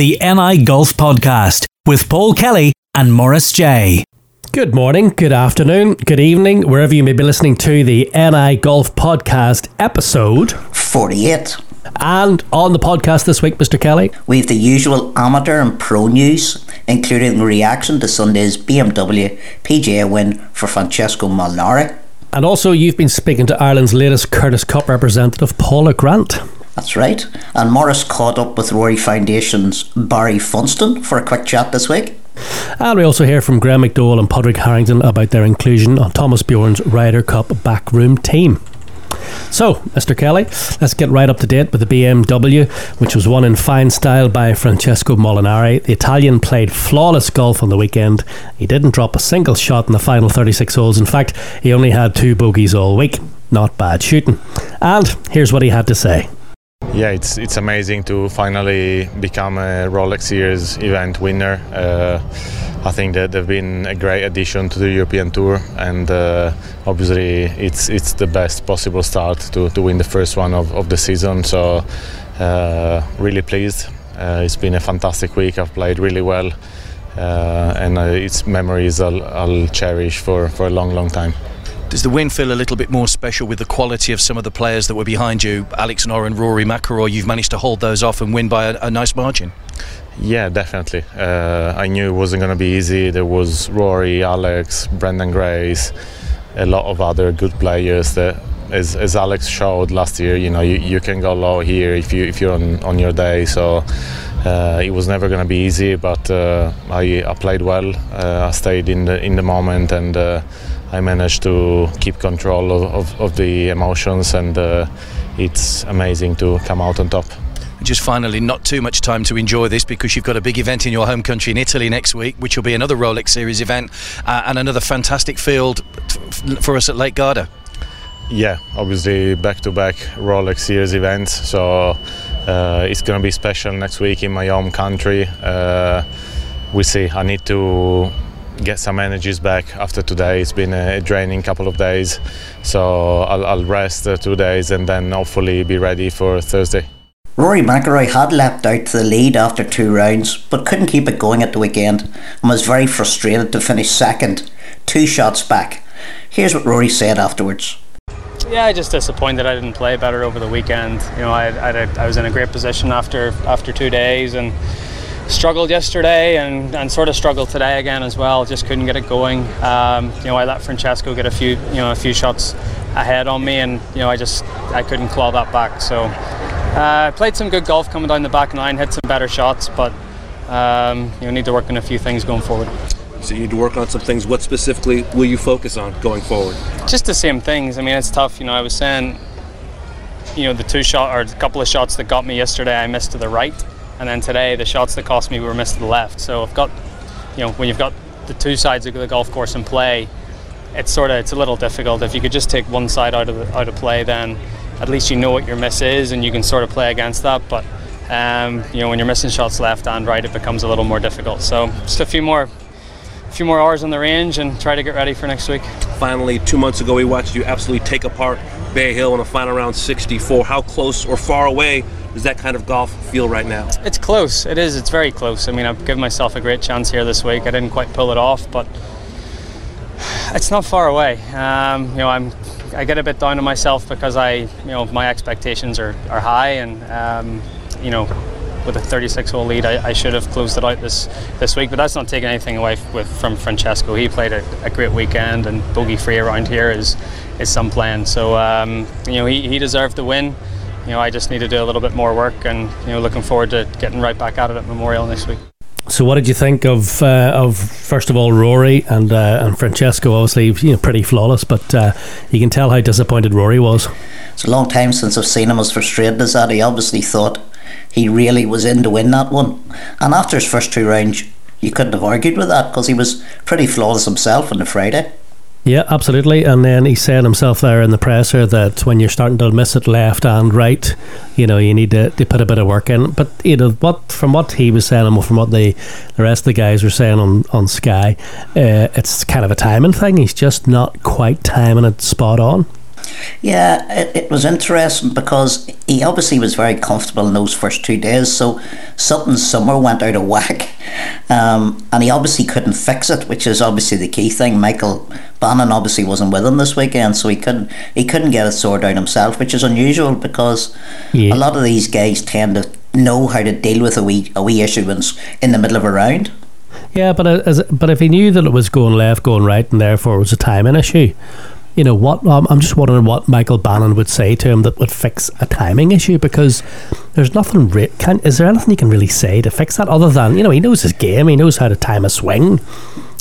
the NI Golf Podcast with Paul Kelly and Morris J. Good morning, good afternoon, good evening, wherever you may be listening to the NI Golf Podcast episode 48. And on the podcast this week, Mr. Kelly, we have the usual amateur and pro news, including the reaction to Sunday's BMW PGA win for Francesco Molinari. And also, you've been speaking to Ireland's latest Curtis Cup representative, Paula Grant. That's right. And Morris caught up with Rory Foundation's Barry Funston for a quick chat this week. And we also hear from Graham McDowell and Padraig Harrington about their inclusion on Thomas Bjorn's Ryder Cup backroom team. So, Mr. Kelly, let's get right up to date with the BMW, which was won in fine style by Francesco Molinari. The Italian played flawless golf on the weekend. He didn't drop a single shot in the final 36 holes. In fact, he only had two bogeys all week. Not bad shooting. And here's what he had to say. Yeah, it's it's amazing to finally become a Rolex Series event winner. Uh, I think that they've been a great addition to the European Tour, and uh, obviously it's it's the best possible start to, to win the first one of, of the season. So uh, really pleased. Uh, it's been a fantastic week. I've played really well, uh, and uh, it's memories I'll, I'll cherish for, for a long, long time. Does the win feel a little bit more special with the quality of some of the players that were behind you? Alex Noren, Rory McIlroy, you've managed to hold those off and win by a, a nice margin. Yeah, definitely. Uh, I knew it wasn't going to be easy. There was Rory, Alex, Branden Grace, a lot of other good players that, as, as Alex showed last year, you know, you, you can go low here if you if you're on, on your day. So uh, it was never going to be easy, but uh, I, I played well. Uh, I stayed in the in the moment and uh, I managed to keep control of, of, of the emotions, and uh, it's amazing to come out on top. Just finally, not too much time to enjoy this because you've got a big event in your home country in Italy next week, which will be another Rolex Series event uh, and another fantastic field f- for us at Lake Garda. Yeah, obviously back to back Rolex Series events, so uh, it's going to be special next week in my home country. Uh, we see. I need to get some energies back after today. It's been a draining couple of days, so I'll, I'll rest uh, two days and then hopefully be ready for Thursday. Rory McIlroy had leapt out to the lead after two rounds, but couldn't keep it going at the weekend and was very frustrated to finish second, two shots back. Here's what Rory said afterwards. Yeah, I just disappointed I didn't play better over the weekend. You know, I, I, I was in a great position after after two days and struggled yesterday and, and sort of struggled today again as well. Just couldn't get it going. Um, you know, I let Francesco get a few, you know, a few shots ahead on me, and you know, I just I couldn't claw that back. So uh, I played some good golf coming down the back nine, hit some better shots, but um, you know, need to work on a few things going forward. So you need to work on some things. What specifically will you focus on going forward? Just the same things. I mean, it's tough. You know, I was saying, you know, the two shot or a couple of shots that got me yesterday, I missed to the right and then today the shots that cost me were missed to the left. So I've got, you know, when you've got the two sides of the golf course in play, it's sort of it's a little difficult. If you could just take one side out of the, out of play, then at least you know what your miss is and you can sort of play against that. But um, you know, when you're missing shots left and right, it becomes a little more difficult. So just a few more a few more hours on the range and try to get ready for next week. Finally, two months ago, we watched you absolutely take apart Bay Hill in a final round 64. How close or far away does that kind of golf feel right now? It's close. It is. It's very close. I mean, I've given myself a great chance here this week. I didn't quite pull it off, but it's not far away. Um, you know, I'm. I get a bit down on myself because I, you know, my expectations are, are high, and um, you know, with a 36 hole lead, I, I, should have closed it out this this week. But that's not taking anything away with, from Francesco. He played a, a great weekend, and bogey free around here is is some plan. So um, you know, he, he deserved the win you know, I just need to do a little bit more work, and you know, looking forward to getting right back at it at Memorial next week. So, what did you think of uh, of first of all Rory and uh, and Francesco? Obviously, you know, pretty flawless, but uh, you can tell how disappointed Rory was. It's a long time since I've seen him as frustrated as that. He obviously thought he really was in to win that one, and after his first two rounds, you couldn't have argued with that because he was pretty flawless himself on the Friday. Yeah, absolutely. And then he said himself there in the presser that when you're starting to miss it left and right, you know, you need to, to put a bit of work in. But you know, what from what he was saying and from what the the rest of the guys were saying on on Sky, uh, it's kind of a timing thing. He's just not quite timing it spot on. Yeah, it, it, was interesting because he obviously was very comfortable in those first two days. So something somewhere went out of whack, um, and he obviously couldn't fix it, which is obviously the key thing. Michael Bannon obviously wasn't with him this weekend, so he couldn't he couldn't get it sorted out himself, which is unusual because yeah. a lot of these guys tend to know how to deal with a wee a wee issue in the middle of a round. Yeah, but as, but if he knew that it was going left, going right, and therefore it was a timing issue, you know what? Um, I'm just wondering what Michael Bannon would say to him that would fix a timing issue because there's nothing. Re- can is there anything he can really say to fix that other than you know he knows his game, he knows how to time a swing.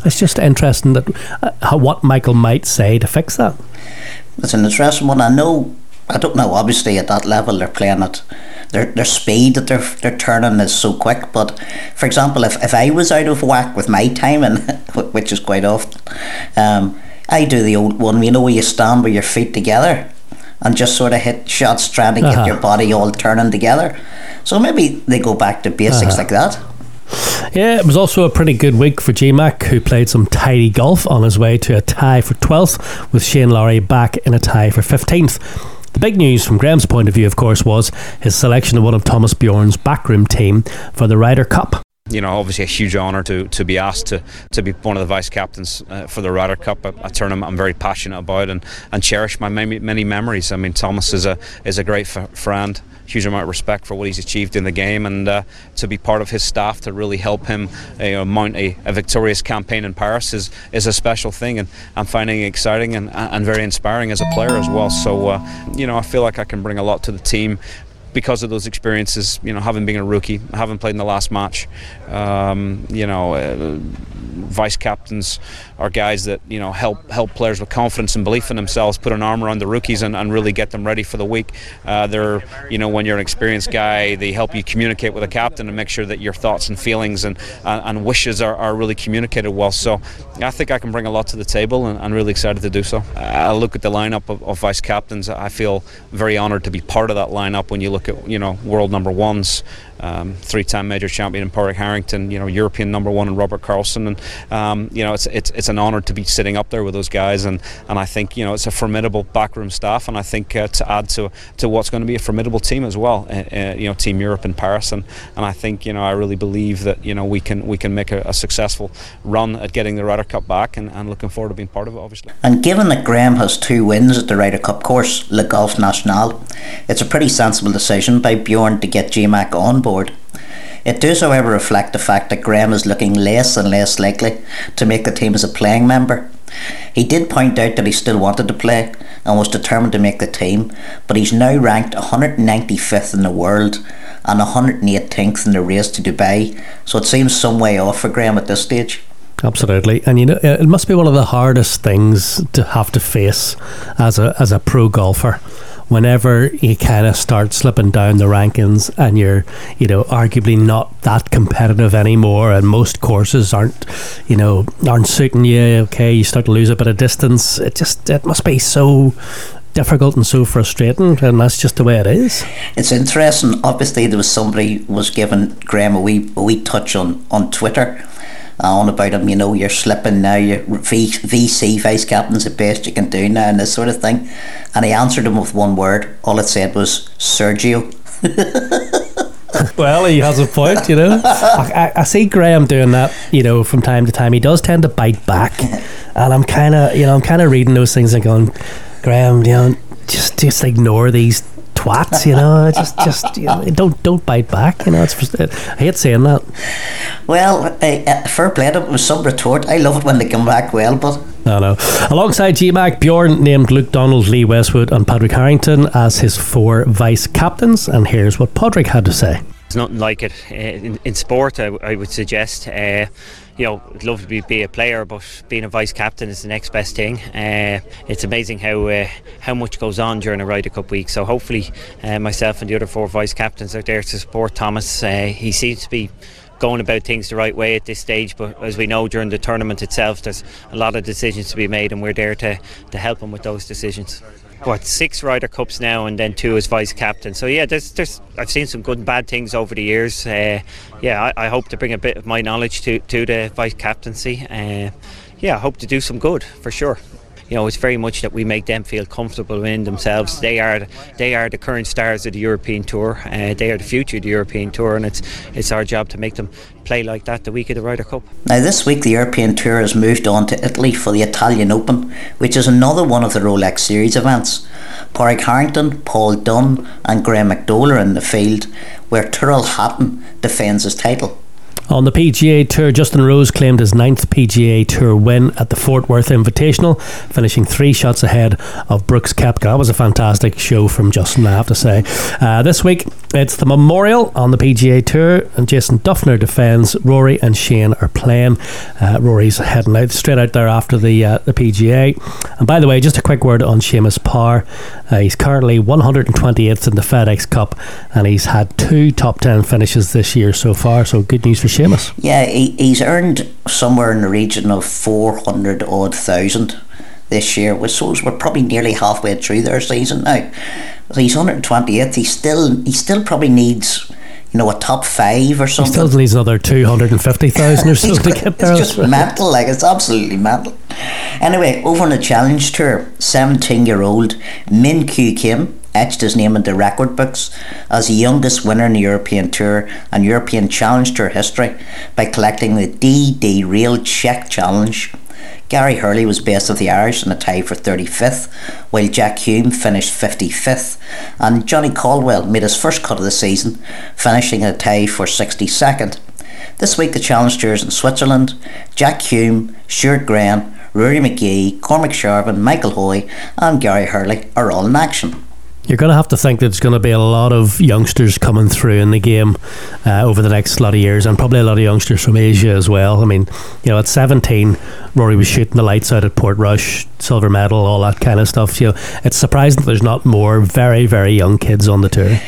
It's just interesting that uh, how, what Michael might say to fix that. It's an interesting one. I know. I don't know. Obviously, at that level, they're playing at their their speed that they're they're turning is so quick. But for example, if, if I was out of whack with my timing, which is quite often, um, I do the old one, you know, where you stand with your feet together and just sort of hit shots trying to uh-huh. get your body all turning together. So maybe they go back to basics uh-huh. like that. Yeah, it was also a pretty good week for GMAC, who played some tidy golf on his way to a tie for 12th, with Shane Lowry back in a tie for 15th. The big news from Graham's point of view, of course, was his selection of one of Thomas Bjorn's backroom team for the Ryder Cup you know, obviously a huge honour to, to be asked to, to be one of the vice captains uh, for the Ryder Cup, a, a, tournament I'm very passionate about and, and cherish my many, many memories. I mean, Thomas is a is a great f- friend, huge amount of respect for what he's achieved in the game, and uh, to be part of his staff to really help him uh, mount a, a, victorious campaign in Paris is is a special thing, and I'm finding it exciting and, and very inspiring as a player as well. So, uh, you know, I feel like I can bring a lot to the team because of those experiences, you know, having been a rookie, having played in the last match, um, you know, uh, vice captains are guys that you know help help players with confidence and belief in themselves, put an arm around the rookies and, and really get them ready for the week. Uh, they're you know when you're an experienced guy, they help you communicate with a captain and make sure that your thoughts and feelings and uh, and wishes are, are really communicated well. So I think I can bring a lot to the table and I'm really excited to do so. I look at the lineup of, of vice captains. I feel very honoured to be part of that lineup. When you look at you know world number ones. Um, three-time major champion in Padraig Harrington, you know, European number one in Robert Karlsson, and um, you know, it's, it's it's an honour to be sitting up there with those guys, and, and I think you know it's a formidable backroom staff, and I think uh, to add to to what's going to be a formidable team as well, uh, you know, Team Europe in Paris, and, and I think you know I really believe that you know we can we can make a, a successful run at getting the Ryder Cup back, and, and looking forward to being part of it, obviously. And given that Graham has two wins at the Ryder Cup course, Le Golf National, it's a pretty sensible decision by Bjorn to get GMAC on board board. It does, however, reflect the fact that Graham is looking less and less likely to make the team as a playing member. He did point out that he still wanted to play and was determined to make the team, but he's now ranked 195th in the world and 118th in the race to Dubai, so it seems some way off for Graham at this stage. Absolutely, and you know it must be one of the hardest things to have to face as a as a pro golfer whenever you kind of start slipping down the rankings and you're, you know, arguably not that competitive anymore, and most courses aren't, you know, aren't suiting you. Okay, you start to lose a bit of distance. It just it must be so difficult and so frustrating, and that's just the way it is. It's interesting. Obviously, there was somebody was giving Graham a wee a wee touch on on Twitter on about him, you know, you're slipping now, you're v, VC, vice captain's the best you can do now, and this sort of thing. And he answered him with one word. All it said was Sergio. well, he has a point, you know. I, I, I, see Graham doing that, you know, from time to time. He does tend to bite back, and I'm kind of, you know, I'm kind of reading those things and going, Graham, you know, just just ignore these twats, you know. just, just you know, don't don't bite back, you know. It's I hate saying that. Well, uh, fair play to some retort. I love it when they come back well, but. No, no. Alongside GMAC, Bjorn named Luke Donald, Lee Westwood, and Padraig Harrington as his four vice captains. And here's what Padraig had to say. There's nothing like it uh, in, in sport. I, I would suggest. Uh, you know, I'd love to be, be, a player, but being a vice captain is the next best thing. Uh, it's amazing how uh, how much goes on during a Ryder Cup week. So hopefully, myself and the other four vice captains are there to support Thomas. He seems to be going about things the right way at this stage. But as we know, during the tournament itself, there's a lot of decisions to be made, and we're there to, to help him with those decisions what six Ryder Cups now, and then two as vice captain. So yeah, there's there's I've seen some good and bad things over the years. Uh, yeah, I, I, hope to bring a bit of my knowledge to to the vice captaincy. Uh, yeah, I hope to do some good for sure. You know, it's very much that we make them feel comfortable in themselves. They are they are the current stars of the European Tour. Uh, they are the future of the European Tour, and it's it's our job to make them play like that the week of the Ryder Cup. Now, this week the European Tour has moved on to Italy for the Italian Open, which is another one of the Rolex Series events. Padraig Harrington, Paul Dunne, and Graham McDowell are in the field, where Tyrrell Hatton defends his title. On the PGA Tour, Justin Rose claimed his ninth PGA Tour win at the Fort Worth Invitational, finishing three shots ahead of Brooks Koepka. That was a fantastic show from Justin, I have to say. Uh, this week, it's the Memorial on the PGA Tour, and Jason Dufner defends. Rory and Shane are playing. Uh, Rory's heading out straight out there after the uh, the PGA. And by the way, just a quick word on Seamus Power. Uh, he's currently 128th in the FedEx Cup, and he's had two top 10 finishes this year so far. So good news for Seamus. Yeah, he, he's earned somewhere in the region of 400 odd thousand this year, which shows we're probably nearly halfway through their season now. So he's 128th. He still he still probably needs you know, a top five or something. He still needs another 250,000 or so to get there. It's just mental, like, it's absolutely mental. Anyway, over on the Challenge Tour, 17 year old Min Kyu Kim etched his name into record books as the youngest winner in the European Tour and European Challenge Tour history by collecting the DD Real Czech Challenge. Gary Hurley was best of the Irish in a tie for 35th, while Jack Hume finished 55th, and Johnny Caldwell made his first cut of the season, finishing in a tie for 62nd. This week the Challenge Tours in Switzerland, Jack Hume, Stuart Graham, Ruaidhri McGee, Cormac Sharvin, Michael Hoey, and Gary Hurley are all in action. You're going to have to think that there's going to be a lot of youngsters coming through in the game uh, over the next lot of years, and probably a lot of youngsters from Asia as well. I mean, you know, at 17, Rory was shooting the lights out at Portrush, silver medal, all that kind of stuff. You know, it's surprising that there's not more very, very young kids on the tour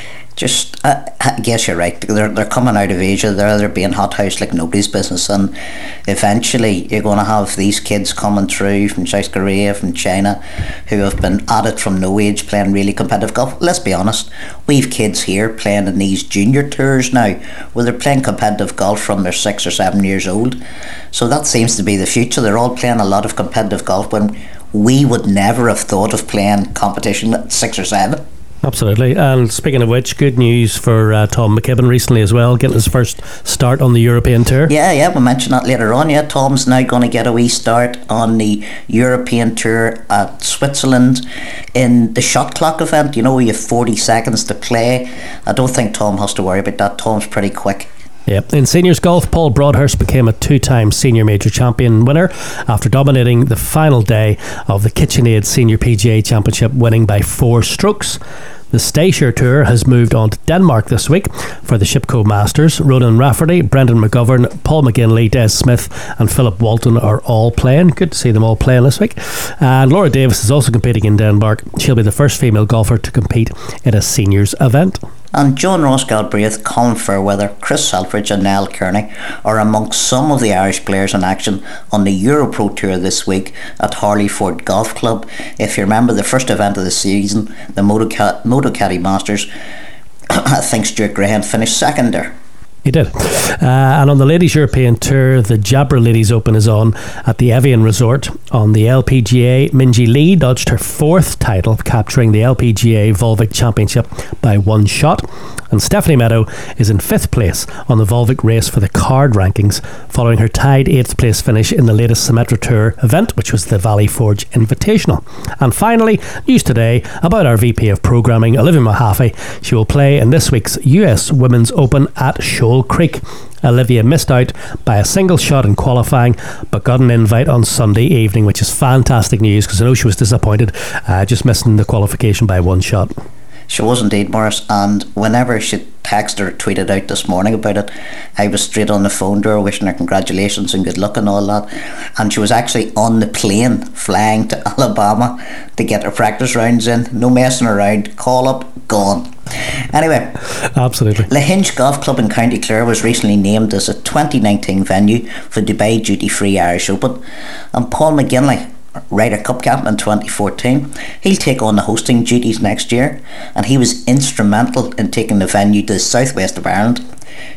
just uh, I guess you're right. They're they're coming out of Asia. They're they're being hothouse like nobody's business, and eventually you're going to have these kids coming through from South Korea, from China, who have been at it from no age, playing really competitive golf. Let's be honest, we've kids here playing in these junior tours now, where they're playing competitive golf from they're six or seven years old. So that seems to be the future. They're all playing a lot of competitive golf when we would never have thought of playing competition at six or seven. Absolutely. And speaking of which, good news for uh, Tom McKibben recently as well, getting his first start on the European Tour. Yeah, yeah, we'll mention that later on. Yeah, Tom's now going to get a wee start on the European Tour at Switzerland in the shot clock event. You know, you have 40 seconds to play. I don't think Tom has to worry about that. Tom's pretty quick. Yep. In seniors golf, Paul Broadhurst became a two time senior major champion winner after dominating the final day of the KitchenAid Senior PGA Championship, winning by four strokes. The Staysure Tour has moved on to Denmark this week for the Shipco Masters. Ronan Rafferty, Brendan McGovern, Paul McGinley, Des Smith, and Philip Walton are all playing. Good to see them all playing this week. And Laura Davies is also competing in Denmark. She'll be the first female golfer to compete in a seniors event. And John Ross Galbraith, Colin Fairweather, Chris Selfridge, and Niall Kearney are amongst some of the Irish players in action on the Europro Tour this week at Harleyford Golf Club. If you remember the first event of the season, the Motocaddy Masters, I think Stuart Graham finished second there. He did. Uh, and on the Ladies European Tour, the Jabra Ladies Open is on at the Evian Resort. On the LPGA, Minjee Lee dodged her fourth title, capturing the LPGA Volvik Championship by one shot. And Stephanie Meadow is in fifth place on the Volvik race for the card rankings, following her tied eighth place finish in the latest Symetra Tour event, which was the Valley Forge Invitational. And finally, news today about our VP of Programming, Olivia Mehaffey. She will play in this week's US Women's Open at Shoal Creek. Olivia missed out by a single shot in qualifying, but got an invite on Sunday evening, which is fantastic news because I know she was disappointed, uh, just missing the qualification by one shot. She was indeed, Morris, and whenever she texted or tweeted out this morning about it, I was straight on the phone to her wishing her congratulations and good luck and all that. And she was actually on the plane flying to Alabama to get her practice rounds in. No messing around. Call up, gone. Anyway, absolutely. Lahinch Golf Club in County Clare was recently named as a 2019 venue for Dubai Duty Free Irish Open, and Paul McGinley Ryder Cup captain in 2014. He'll take on the hosting duties next year, and he was instrumental in taking the venue to the southwest of Ireland.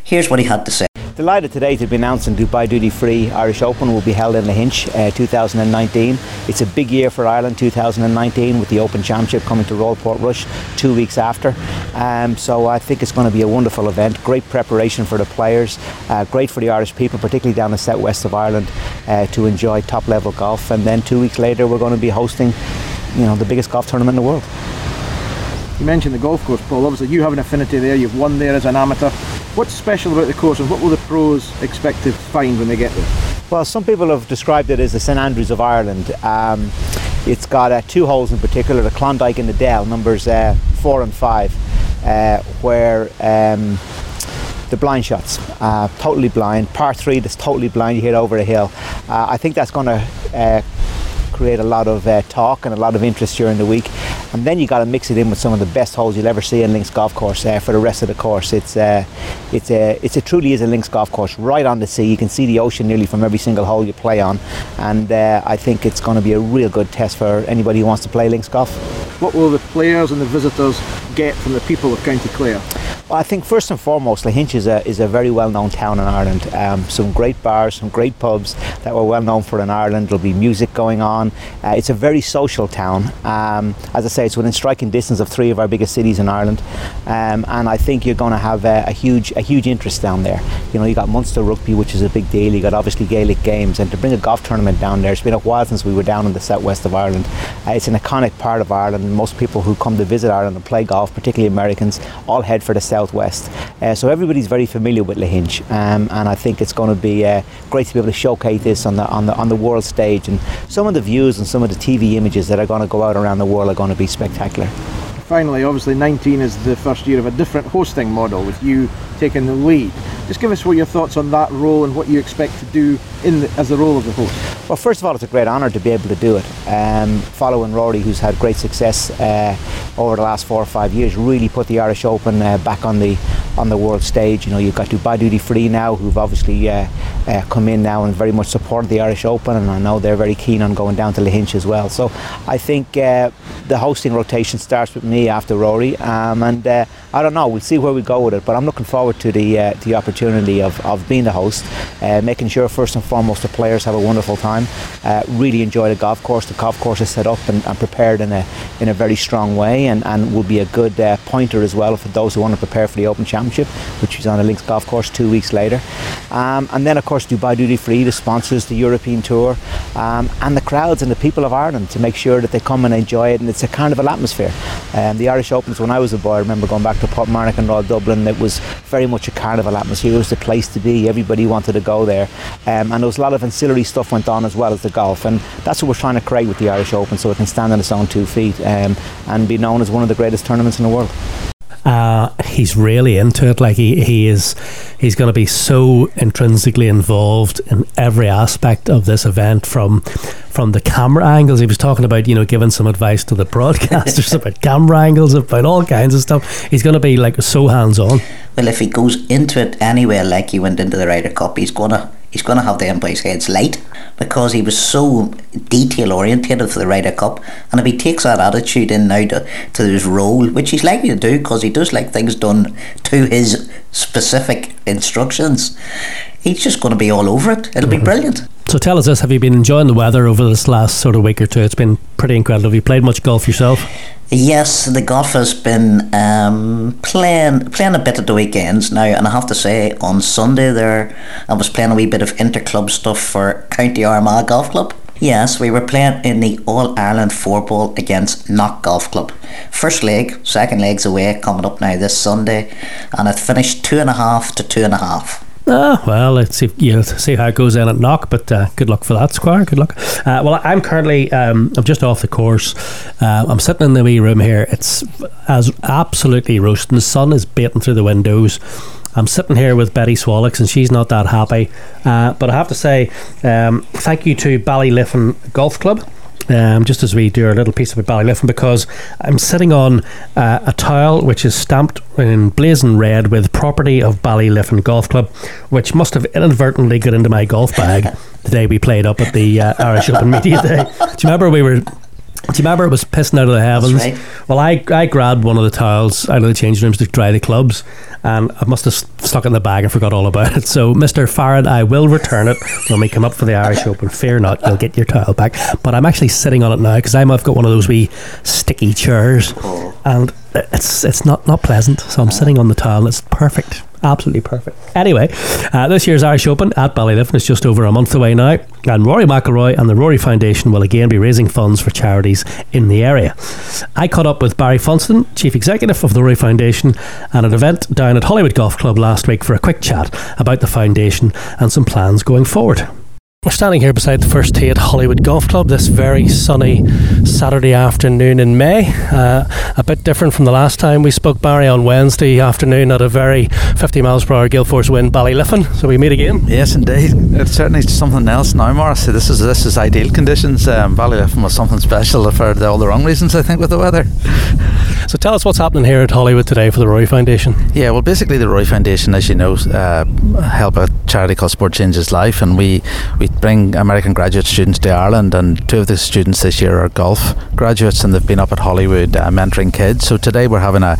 Here's what he had to say. Delighted today to be announcing Dubai Duty Free Irish Open will be held in Lahinch uh, 2019. It's a big year for Ireland 2019 with the Open Championship coming to Royal Portrush two weeks after. Um, so I think it's going to be a wonderful event. Great preparation for the players, uh, great for the Irish people, particularly down the southwest of Ireland, uh, to enjoy top level golf. And then two weeks later, we're going to be hosting, you know, the biggest golf tournament in the world. You mentioned the golf course, Paul. Obviously, you have an affinity there. You've won there as an amateur. What's special about the course, and what will the pros expect to find when they get there? Well, some people have described it as the St Andrews of Ireland. Um, it's got uh, two holes in particular, the Klondike and the Dell, numbers uh, four and five, uh, where um, the blind shots, totally blind. Par three, that's totally blind. You hit over a hill. Uh, I think that's going to uh, create a lot of uh, talk and a lot of interest during the week. And then you got to mix it in with some of the best holes you'll ever see in Links Golf Course uh, for the rest of the course. It's uh, it's a it's a truly is a Links Golf Course right on the sea. You can see the ocean nearly from every single hole you play on, and uh, I think it's going to be a real good test for anybody who wants to play links golf. What will the players and the visitors get from the people of County Clare? I think first and foremost, Lahinch is a, is a very well known town in Ireland. Um, some great bars, some great pubs that we're well known for in Ireland. There'll be music going on. Uh, it's a very social town. Um, as I say, it's within striking distance of three of our biggest cities in Ireland, um, and I think you're going to have a, a, huge a huge interest down there. You know, you got Munster Rugby, which is a big deal. You got obviously Gaelic games, and to bring a golf tournament down there, it's been a while since we were down in the southwest of Ireland. Uh, it's an iconic part of Ireland. Most people who come to visit Ireland and play golf, particularly Americans, all head for the southwest. Uh, so everybody's very familiar with Lahinch, um, and I think it's going to be uh, great to be able to showcase this on the on the on the world stage. And some of the views and some of the TV images that are going to go out around the world are going to be spectacular. Finally, obviously, 19 is the first year of a different hosting model with you taking the lead. Just give us what your thoughts on that role and what you expect to do in the, as the role of the host. Well, first of all, it's a great honour to be able to do it. Um, following Rory, who's had great success uh, over the last four or five years, really put the Irish Open uh, back on the on the world stage. You know, you've got Dubai Duty Free now, who've obviously uh, uh, come in now and very much supported the Irish Open, and I know they're very keen on going down to Lahinch as well. So I think uh, the hosting rotation starts with me after Rory, um, and uh, I don't know. We'll see where we go with it, but I'm looking forward to the uh, the opportunity of, of being the host, uh, making sure first and foremost the players have a wonderful time, really enjoy the golf course. The golf course is set up and, and, prepared in a in a very strong way, and, and will be a good pointer as well for those who want to prepare for the Open Championship, which is on the Links Golf Course two weeks later. Um, and then, of course, Dubai Duty Free, the sponsors, the European Tour, um, and the crowds and the people of Ireland to make sure that they come and enjoy it. And it's a carnival atmosphere. Um, the Irish Opens, when I was a boy, I remember going back to Portmarnock and Royal Dublin, it was very much a carnival atmosphere. It was the place to be. Everybody wanted to go there. Um, and there was a lot of ancillary stuff went on as well as the golf. And that's what we're trying to create with the Irish Open so it can stand on its own two feet um, and be known as one of the greatest tournaments in the world. Uh, he's really into it. Like he, he is, he's going to be so intrinsically involved in every aspect of this event, from from the camera angles. He was talking about, you know, giving some advice to the broadcasters about camera angles, about all kinds of stuff. He's going to be like so hands on. Well, if he goes into it anywhere like he went into the Ryder Cup, he's gonna he's going to have the Empire's heads light because he was so detail orientated for the Ryder Cup. And if he takes that attitude in now to, to his role, which he's likely to do because he does like things done to his specific instructions, he's just going to be all over it. It'll mm-hmm. be brilliant. So tell us this: Have you been enjoying the weather over this last sort of week or two? It's been pretty incredible. Have you played much golf yourself? Yes, the golf has been um, playing playing a bit at the weekends now, and I have to say on Sunday there I was playing a wee bit of interclub stuff for County Armagh Golf Club. Yes, we were playing in the All Ireland four ball against Knock Golf Club. First leg, second leg's away coming up now this Sunday, and it finished two and a half to two and a half. Ah, well, let's see, you know, see how it goes in at knock. But uh, good luck for that, Squire. Good luck. Uh, well, I'm currently um, I'm just off the course. Uh, I'm sitting in the wee room here. It's as absolutely roasting. The sun is beating through the windows. I'm sitting here with Betty Swallocks, and she's not that happy. Uh, but I have to say, um, thank you to Ballyliffin Golf Club um, just as we do our little piece of Ballyliffin, because I'm sitting on uh, a tile which is stamped in blazing red with property of Ballyliffin Golf Club, which must have inadvertently got into my golf bag the day we played up at the uh, Irish Open Media Day. Do you remember we were Do you remember it was pissing out of the heavens? right. Well, I, I grabbed one of the towels out of the changing rooms to dry the clubs, and I must have stuck it in the bag and forgot all about it. So, Mr. Farrad, I will return it when we come up for the Irish Open. Fear not, you'll get your towel back. But I'm actually sitting on it now because I've got one of those wee sticky chairs, oh. and it's it's not not pleasant. So I'm ah. sitting on the towel. and It's perfect. Absolutely perfect. Anyway, uh, this year's Irish Open at Ballyliffin is just over a month away now, and Rory McIlroy and the Rory Foundation will again be raising funds for charities in the area. I caught up with Barry Funston, Chief Executive of the Rory Foundation, at an event down at Holywood Golf Club last week for a quick chat about the foundation and some plans going forward. We're standing here beside the first tee at Holywood Golf Club this very sunny Saturday afternoon in May. Uh, a bit different from the last time we spoke, Barry, on Wednesday afternoon at a very 50 miles per hour gale force wind Ballyliffin. So we meet again. Yes, indeed. It's certainly something else now, Morris. This is this is ideal conditions. Um, Ballyliffin was something special for the, all the wrong reasons, I think, with the weather. So tell us what's happening here at Holywood today for the Rory Foundation. Yeah, well, basically the Rory Foundation, as you know, uh, help a charity called Sport Changes Life, and we we bring American graduate students to Ireland, and two of the students this year are golf graduates, and they've been up at Holywood uh, mentoring kids. So today we're having a,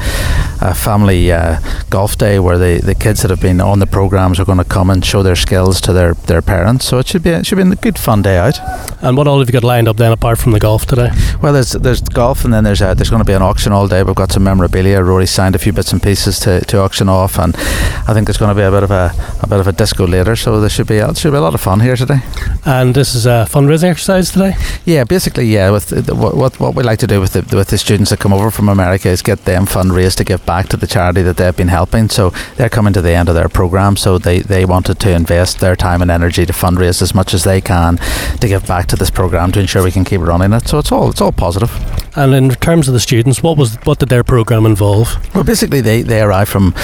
a family uh, golf day where the, the kids that have been on the programs are going to come and show their skills to their, their parents. So it should be it should be a good fun day out. And what all have you got lined up then apart from the golf today? Well, there's there's golf, and then there's uh, there's going to be an auction all day. We've got some memorabilia. Rory signed a few bits and pieces to, to auction off, and I think there's going to be a bit of a, a bit of a disco later. So there should be it should be a lot of fun here today. And this is a fundraising exercise today. Yeah, basically, yeah. With the, what what what we like to do with the with the students that come over from America is get them fundraised to give back to the charity that they've been helping. So they're coming to the end of their program, so they they wanted to invest their time and energy to fundraise as much as they can to give back to this program to ensure we can keep running it. So it's all it's all positive. And in terms of the students, what was what did their program involve? Well, basically, they, they arrive from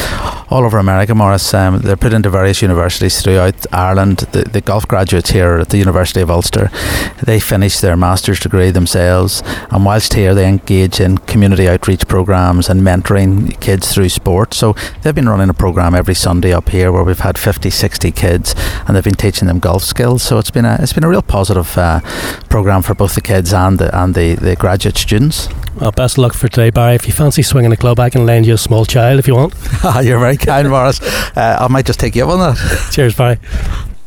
all over America, Morris. Um, they're put into various universities throughout Ireland. The, the golf graduates here at the University of Ulster, they finish their master's degree themselves, and whilst here, they engage in community outreach programs and mentoring kids through sport. So they've been running a program every Sunday up here where we've had 50, 60 kids, and they've been teaching them golf skills. So it's been a it's been a real positive uh, program for both the kids and the and the, the graduate students. Well, best of luck for today, Barry. If you fancy swinging a club, I can lend you a small child if you want. You're very kind, Morris. Uh, I might just take you up on that. Cheers, Barry.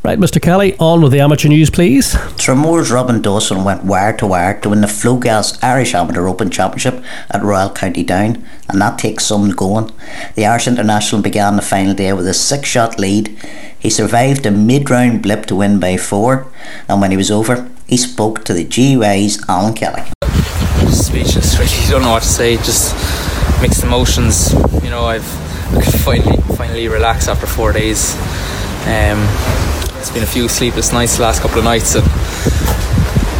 Right, Mr. Kelly, on with the amateur news, please. Tramore's Robin Dawson went wire to wire to win the Flowgas Irish Amateur Open Championship at Royal County Down, and that takes some going. The Irish International began the final day with a six shot lead. He survived a mid round blip to win by four, and when he was over, he spoke to the GUI's Alan Kelly. speechless. Really, You don't know what to say. Just mixed emotions. You know, I've I finally finally relax after four days. Um, it's been a few sleepless nights the last couple of nights, and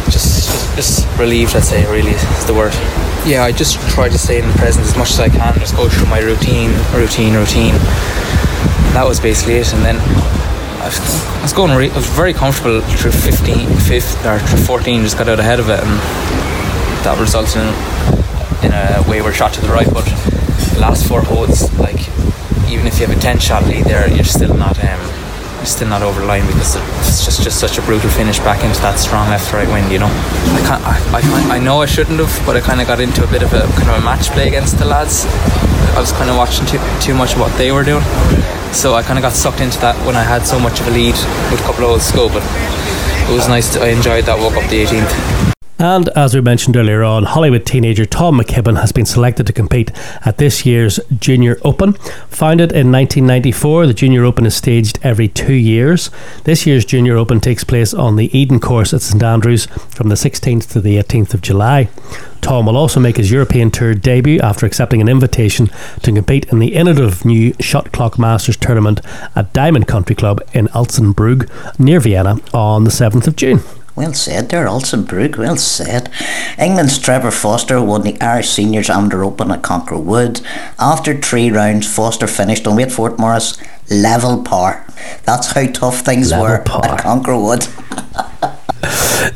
just just, just relieved. I'd say really is the word. Yeah, I just try to stay in the present as much as I can. Just go through my routine, routine, routine. That was basically it, and then. I was, going. Re- I was very comfortable through 15, 15 or through 14. Just got out ahead of it, and that resulted in, in a wayward shot to the right. But the last four holes, like even if you have a ten shot lead there, you're still not um, still not over the line because it's just just such a brutal finish back into that strong left right wind. You know, I can't. I, I, I know I shouldn't have, but I kind of got into a bit of a kind of a match play against the lads. I was kind of watching too too much of what they were doing, so I kind of got sucked into that when I had so much of a lead with a couple of holes to go. But it was nice. To, I enjoyed that walk up the 18th. And as we mentioned earlier on, Holywood teenager Tom McKibben has been selected to compete at this year's Junior Open. Founded in 1994, the Junior Open is staged every two years. This year's Junior Open takes place on the Eden course at St Andrews from the 16th to the 18th of July. Tom will also make his European Tour debut after accepting an invitation to compete in the innovative new Shot Clock Masters tournament at Diamond Country Club in Alzenbrug near Vienna on the 7th of June. Well said there, Alsenbrook. Well said. England's Trevor Foster won the Irish Seniors Amateur Open at Concra Woods. After three rounds, Foster finished on wait for it, Morris level par. That's how tough things Level were par. at Concra Woods.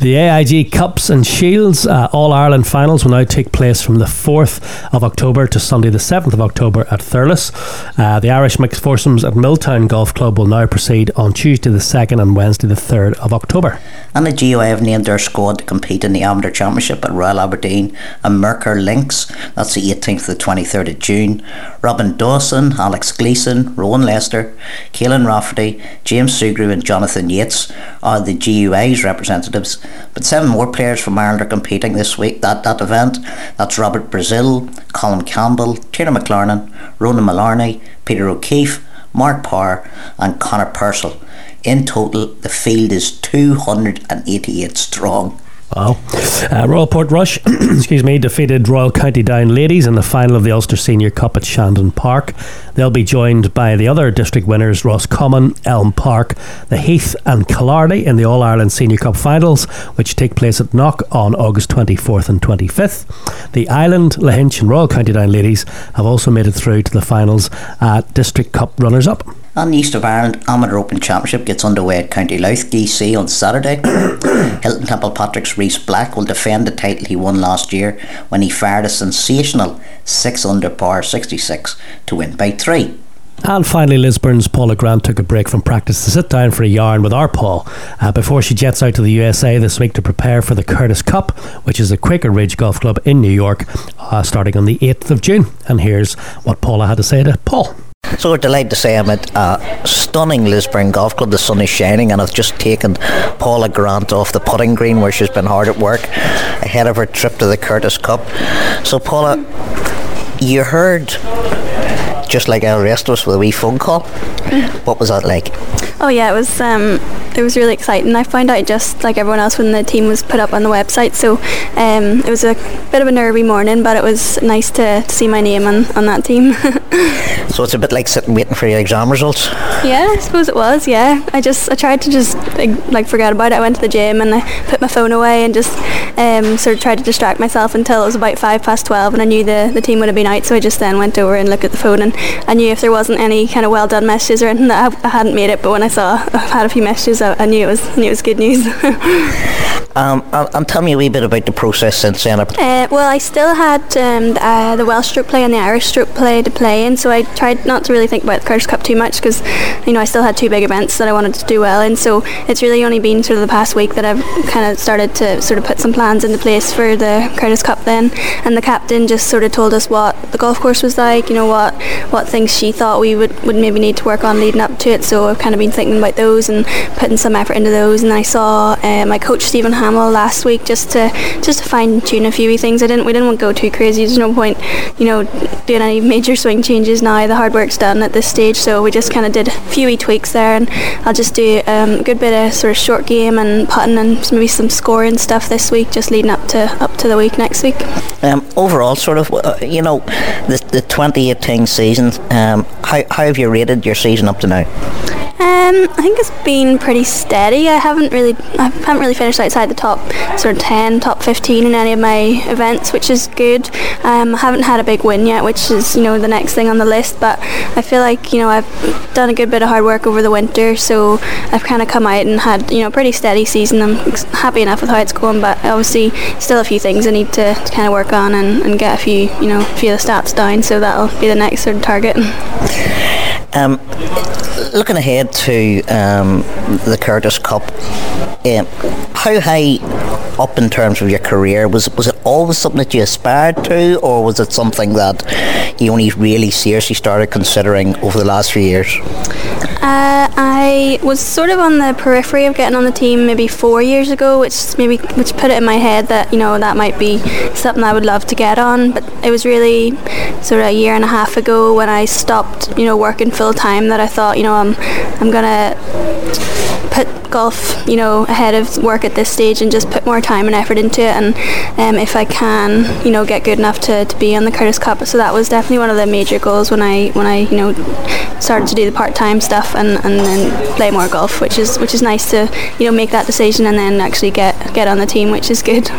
The AIG Cups and Shields uh, All Ireland finals will now take place from the 4th of October to Sunday, the 7th of October at Thurles. Uh, the Irish mixed foursomes at Milltown Golf Club will now proceed on Tuesday, the 2nd, and Wednesday, the 3rd of October. And the GOA have named their squad to compete in the Amateur Championship at Royal Aberdeen and Murcar Links. That's the 18th to the 23rd of June. Robin Dawson, Alex Gleeson, Rowan Lester, Caolan Rafferty, James Sugrue, and Jonathan Yates are the GUI's representatives. But seven more players from Ireland are competing this week at that event. That's Robert Brazil, Colin Campbell, Tiernan McLarnon, Ronan Mullarney, Peter O'Keefe, Mark Parr, and Conor Purcell. In total, the field is 288 strong. Wow. Uh, Royal Portrush, excuse me, defeated Royal County Down ladies in the final of the Ulster Senior Cup at Shandon Park. They'll be joined by the other district winners, Roscommon, Elm Park, the Heath, and Killarney in the All Ireland Senior Cup finals, which take place at Knock on August 24th and 25th. The Island, Lahinch, and Royal County Down ladies have also made it through to the finals at District Cup runners up. And the East of Ireland Amateur Open Championship gets underway at County Louth, GC on Saturday. Hilton Templepatrick's Reese Black will defend the title he won last year when he fired a sensational 6 under par 66 to win by 3. And finally, Lisburn's Paula Grant took a break from practice to sit down for a yarn with our Paul uh, before she jets out to the USA this week to prepare for the Curtis Cup, which is a Quaker Ridge Golf Club in New York, uh, starting on the 8th of June. And here's what Paula had to say to Paul. So we're delighted to say I'm at a stunning Lisburn Golf Club. The sun is shining, and I've just taken Paula Grant off the putting green where she's been hard at work ahead of her trip to the Curtis Cup. So, Paula, you heard just like our rest of us with a wee phone call. What was that like? Oh yeah, it was um, it was really exciting. I found out just like everyone else when the team was put up on the website. So um, it was a bit of a nervy morning, but it was nice to, to see my name on, on that team. so it's a bit like sitting waiting for your exam results. Yeah, I suppose it was. Yeah, I just I tried to just like forget about it. I went to the gym and I put my phone away and just um, sort of tried to distract myself until it was about five past twelve, and I knew the the team would have been out. So I just then went over and looked at the phone, and I knew if there wasn't any kind of well done messages or anything that I, I hadn't made it. But when I saw I had a few messages, I, I knew it was knew it was good news. um, and, tell me a wee bit about the process since then. Uh, well, I still had um, the, uh, the, Welsh stroke play and the Irish stroke play to play in, so I tried not to really think about the Curtis Cup too much because you know I still had two big events that I wanted to do well in. So it's really only been sort of the past week that I've kind of started to sort of put some plans into place for the Curtis Cup then. And the captain just sort of told us what the golf course was like, you know what what things she thought we would, would maybe need to work on leading up to it. So I've kind of been thinking about those and putting some effort into those. And I saw uh, my coach Stephen Hamill last week just to just to fine tune a few things. I didn't we didn't want to go too crazy. There's no point, you know, doing any major swing changes now. The hard work's done at this stage, so we just kind of did a few tweaks there. And I'll just do um, a good bit of sort of short game and putting and maybe some scoring stuff this week, just leading up to up to the week next week. Um, overall, sort of, uh, you know, the the 2018 season. Um, how how have you rated your season up to now? Um, I think it's been pretty steady. I haven't really, I haven't really finished outside the top sort of ten, top fifteen in any of my events, which is good. Um, I haven't had a big win yet, which is you know the next thing on the list. But I feel like you know I've done a good bit of hard work over the winter, so I've kind of come out and had you know a pretty steady season. I'm happy enough with how it's going, but obviously still a few things I need to, to kind of work on and, and get a few you know a few of the stats down. So that'll be the next sort of target. Um, looking ahead to um, the Curtis Cup, um, how high up in terms of your career was was it always something that you aspired to, or was it something that you only really seriously started considering over the last few years? Uh, I was sort of on the periphery of getting on the team maybe four years ago, which maybe which put it in my head that you know that might be something I would love to get on. But it was really sort of a year and a half ago when I stopped, you know, working full time that I thought, you know, I'm I'm gonna put golf, you know, ahead of work at this stage and just put more time and effort into it. And um, if I can, you know, get good enough to, to be on the Curtis Cup. So that was definitely one of the major goals when I when I you know started to do the part time stuff and, and then play more golf, which is which is nice to you know make that decision and then actually get get on the team, which is good.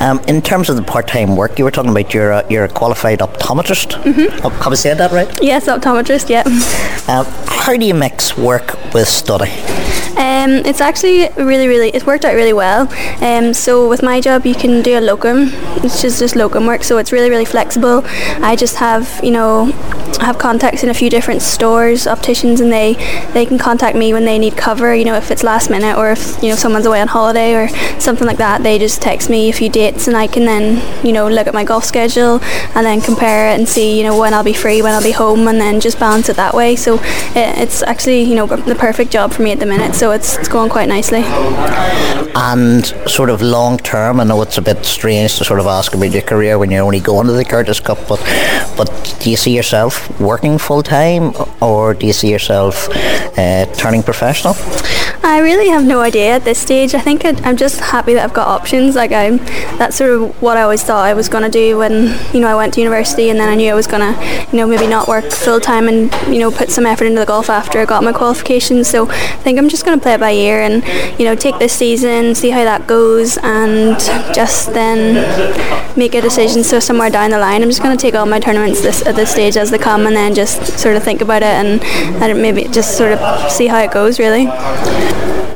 Um, in terms of the part time work, you were talking about you're a, you're a qualified optometrist. Mm-hmm. Have I said that right? Yes, optometrist. Yeah. Um, how do you mix work with study? Um, it's actually really, really, it's worked out really well. Um, so with my job, you can do a locum, which is just locum work, so it's really, really flexible. I just have, you know, have contacts in a few different stores, opticians, and they they can contact me when they need cover. You know, if it's last minute or if you know someone's away on holiday or something like that, they just text me a few dates, and I can then you know look at my golf schedule and then compare it and see you know when I'll be free, when I'll be home, and then just balance it that way. So it, it's actually you know the perfect job for me at the minute. So it's it's going quite nicely. And sort of long term, I know it's a bit strange to sort of ask about your career when you're only going to the Curtis Cup, but but do you see yourself working full time, or do you see yourself uh, turning professional? I really have no idea at this stage. I think I'd, I'm just happy that I've got options. Like I'm, that's sort of what I always thought I was going to do when you know I went to university, and then I knew I was going to, you know, maybe not work full time and you know put some effort into the golf after I got my qualifications. So I think I'm just going to play it by ear and you know take this season, see how that goes, and just then make a decision. So somewhere down the line, I'm just going to take all my tournaments this at this stage as they come, and then just sort of think about it and, and maybe just sort of see how it goes. Really.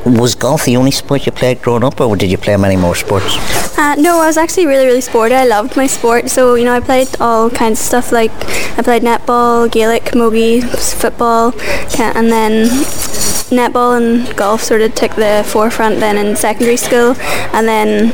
Was golf the only sport you played growing up, or did you play many more sports? Uh, no, I was actually really, really sporty. I loved my sport. So, you know, I played all kinds of stuff like I played netball, Gaelic, camogie, football, and then netball and golf sort of took the forefront then in secondary school. And then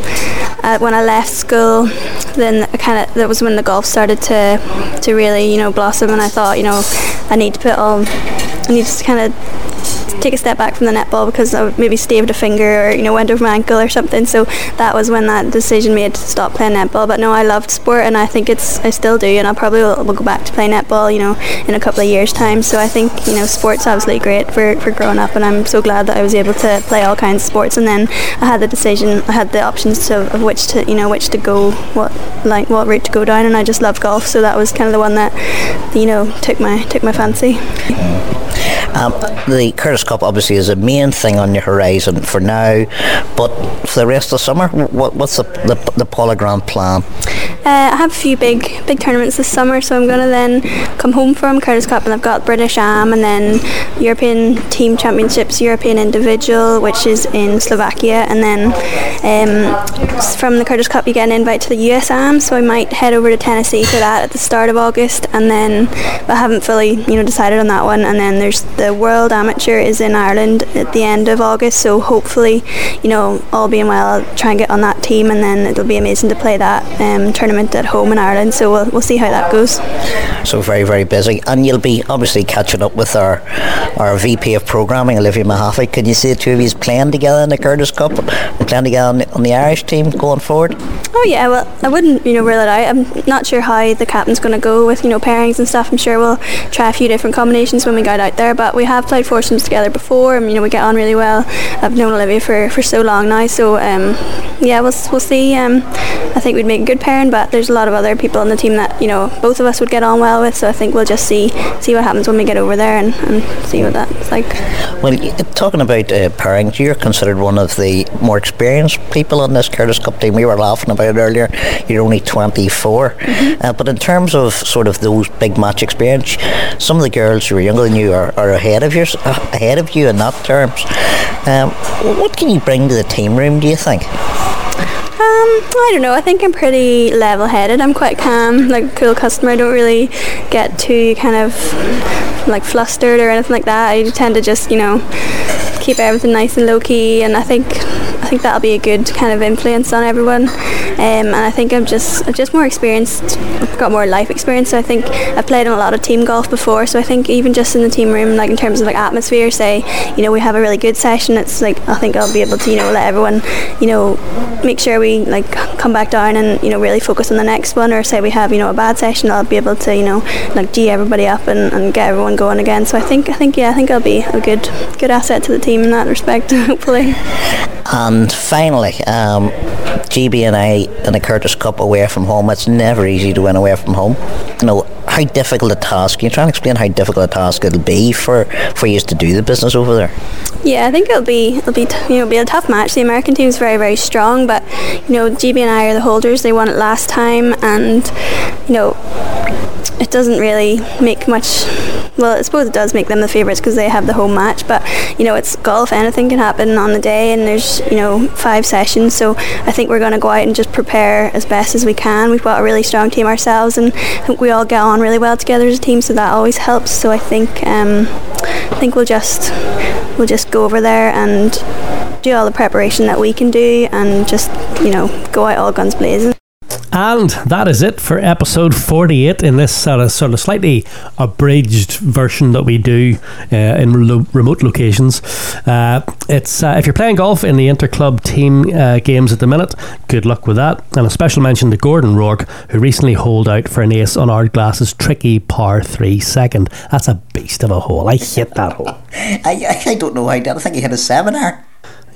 uh, when I left school, then I kind of that was when the golf started to to really, you know, blossom. And I thought, you know, I need to put all, I need to kind of take a step back from the netball because I maybe staved a finger or you know went over my ankle or something. So that was when that decision made to stop playing netball. But no, I loved sport and I think it's I still do, and I probably will, will go back to play netball. You know, in a couple of years' time. So I think you know sports absolutely great for for growing up, and I'm so glad that I was able to play all kinds of sports. And then I had the decision, I had the options to, of which to you know which to go, what like what route to go down, and I just loved golf. So that was kind of the one that you know took my took my fancy. Um, the Curtis Cup obviously is a main thing on your horizon for now, but for the rest of summer, what, what's the, the, the Paula Grant plan? Uh, I have a few big big tournaments this summer, so I'm going to then come home from Curtis Cup, and I've got British Am, and then European Team Championships, European Individual, which is in Slovakia, and then um, from the Curtis Cup you get an invite to the US Am, so I might head over to Tennessee for that at the start of August, and then I haven't fully you know decided on that one, and then there's the World Amateur is in Ireland at the end of August, so hopefully you know all being well, I'll try and get on that team, and then it'll be amazing to play that um, tournament at home in Ireland. So we'll, we'll see how that goes. So very very busy, and you'll be obviously catching up with our our VP of programming, Olivia Mehaffey. Can you see the two of you playing together in the Curtis Cup and playing together on the, on the Irish team going forward? Oh yeah, well I wouldn't you know rule it out. I'm not sure how the captain's going to go with you know pairings and stuff. I'm sure we'll try a few different combinations when we get out there. But we have played foursomes together before, and you know we get on really well. I've known Olivia for, for so long now, so um, yeah, we'll we'll see. Um, I think we'd make a good pairing, but there's a lot of other people on the team that you know both of us would get on well with. So I think we'll just see see what happens when we get over there and, and see what that's like. Well, talking about uh, pairings, you're considered one of the more experienced people on this Curtis Cup team. We were laughing about it earlier. You're only 24, mm-hmm. uh, but in terms of sort of those big match experience, some of the girls who are younger than you are, are ahead of yours, uh, ahead of you in that terms. Um, what can you bring to the team room? Do you think? Um, I don't know. I think I'm pretty level-headed. I'm quite calm, like a cool customer. I don't really get too kind of like flustered or anything like that. I tend to just, you know, keep everything nice and low key. And I think I think that'll be a good kind of influence on everyone. Um, and I think I'm just just more experienced. I've got more life experience. So I think I've played in a lot of team golf before. So I think even just in the team room, like in terms of like atmosphere, say you know we have a really good session. It's like I think I'll be able to you know let everyone you know make sure we like come back down and you know really focus on the next one. Or say we have you know a bad session, I'll be able to you know like g everybody up and, and get everyone going again. So I think I think yeah I think I'll be a good good asset to the team in that respect. Hopefully. And finally, um, GBNI in the Curtis Cup away from home. It's never easy to win away from home. You know how difficult a task. Can you try and explain how difficult a task it'll be for for you to do the business over there? Yeah, I think it'll be it'll be t- you know be a tough match. The American team's very very strong, but you know GB and I are the holders. They won it last time, and you know it doesn't really make much. Well, I suppose it does make them the favourites because they have the home match. But you know, it's golf. Anything can happen on the day, and there's you know five sessions. So I think we're going to go out and just prepare as best as we can. We've got a really strong team ourselves, and I think we all get on really well together as a team. So that always helps. So I think um, I think we'll just we'll just go over there and do all the preparation that we can do, and just you know go out all guns blazing. And that is it for episode 48 in this sort of, sort of slightly abridged version that we do uh, in lo- remote locations. Uh, it's uh, If you're playing golf in the interclub team uh, games at the minute, good luck with that. And a special mention to Gordon Rourke, who recently holed out for an ace on Ardglass's tricky par 3 second. That's a beast of a hole. I hit that hole. I, I don't know why I did. I think he hit a seven seminar.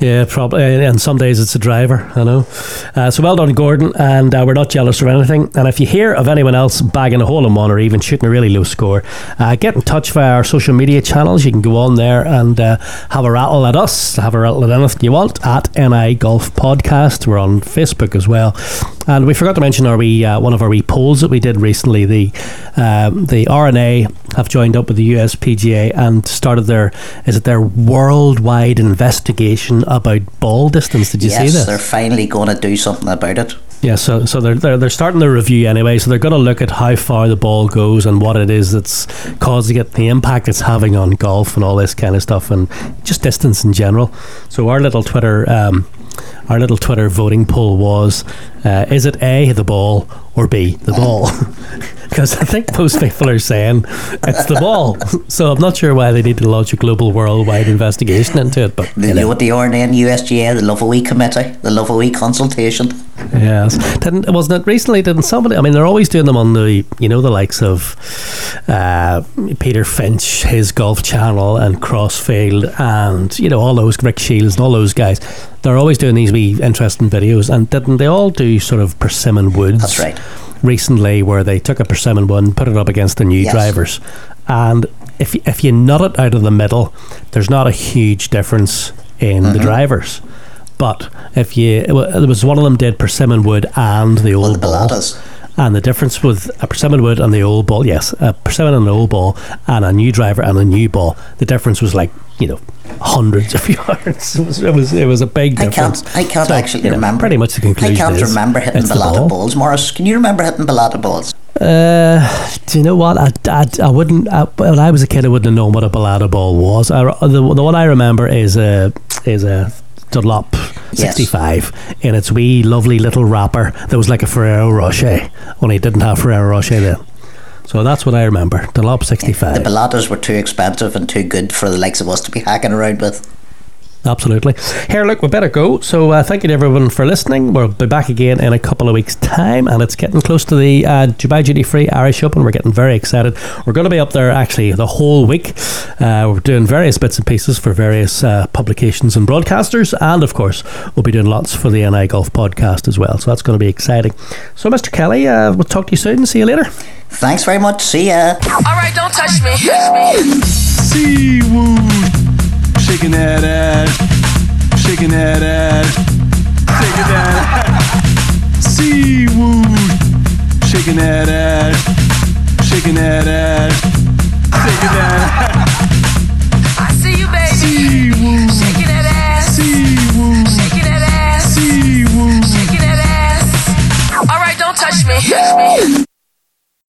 Yeah, probably. And some days it's a driver, I know. Uh, so well done, Gordon. And uh, we're not jealous of anything. And if you hear of anyone else bagging a hole in one or even shooting a really low score, uh, get in touch via our social media channels. You can go on there and uh, have a rattle at us, have a rattle at anything you want at NI Golf Podcast. We're on Facebook as well. And we forgot to mention our wee, uh, one of our wee polls that we did recently. The um, the R&A have joined up with the USPGA and started their is it their worldwide investigation about ball distance? Did you yes, see this? they're finally going to do something about it. Yeah, so so they're, they're they're starting the review anyway. So they're going to look at how far the ball goes and what it is that's causing it, the impact it's having on golf and all this kind of stuff, and just distance in general. So our little Twitter, um, our little Twitter voting poll was: uh, Is it A the ball or B the ball? Because I think most people are saying it's the ball. So I'm not sure why they need to launch a global worldwide investigation into it. But You know what the and USGA, they love a wee committee, the love a wee consultation. Yes, didn't wasn't it recently? Didn't somebody? I mean, they're always doing them on the you know the likes of uh, Peter Finch, his Golf Channel, and Crossfield, and you know all those Rick Shiels and all those guys. They're always doing these wee interesting videos, and didn't they all do sort of persimmon woods? That's right. Recently, where they took a persimmon one, put it up against the new Yes. drivers, and if if you nut it out of the middle, there's not a huge difference in the Mhm. drivers. But if you, well, there was one of them did persimmon wood and the old the ball. Balata. And the difference with a persimmon wood and the old ball, yes, a persimmon and an old ball, and a new driver and a new ball, the difference was like you know hundreds of yards. It was it was, it was a big I difference. can't, I can't So, actually you know, remember. Pretty much the conclusion I can't is remember hitting it's the balata ball. balls. Morris, can you remember hitting balata balls? Uh, do you know what? I, I, I wouldn't. I, when I was a kid, I wouldn't have known what a balata ball was. I, the, the one I remember is a is a Dunlop Yes. 65 in its wee lovely little wrapper that was like a Ferrero Rocher. Only it didn't have Ferrero Rocher then. So that's what I remember. Dunlop 65. The balatas were too expensive and too good for the likes of us to be hacking around with. Absolutely. Here, look, we better go. So, uh, thank you to everyone for listening. We'll be back again in a couple of weeks' time, and it's getting close to the uh, Dubai Duty Free Irish Open. We're getting very excited. We're going to be up there actually the whole week. Uh, we're doing various bits and pieces for various uh, publications and broadcasters, and of course, we'll be doing lots for the NI Golf podcast as well. So, that's going to be exciting. So, Mr. Kelly, uh, we'll talk to you soon. See you later. Thanks very much. See ya. All right, don't touch me. Seawood. Shaking that ass. Shaking that ass. Shaking that ass. Seawood. Shaking that ass. Shaking that ass. Shaking that ass. I see you, baby. Seawood. Shaking that ass. Seawood. Shaking that ass. Seawood. Shaking that ass. All right, don't touch me.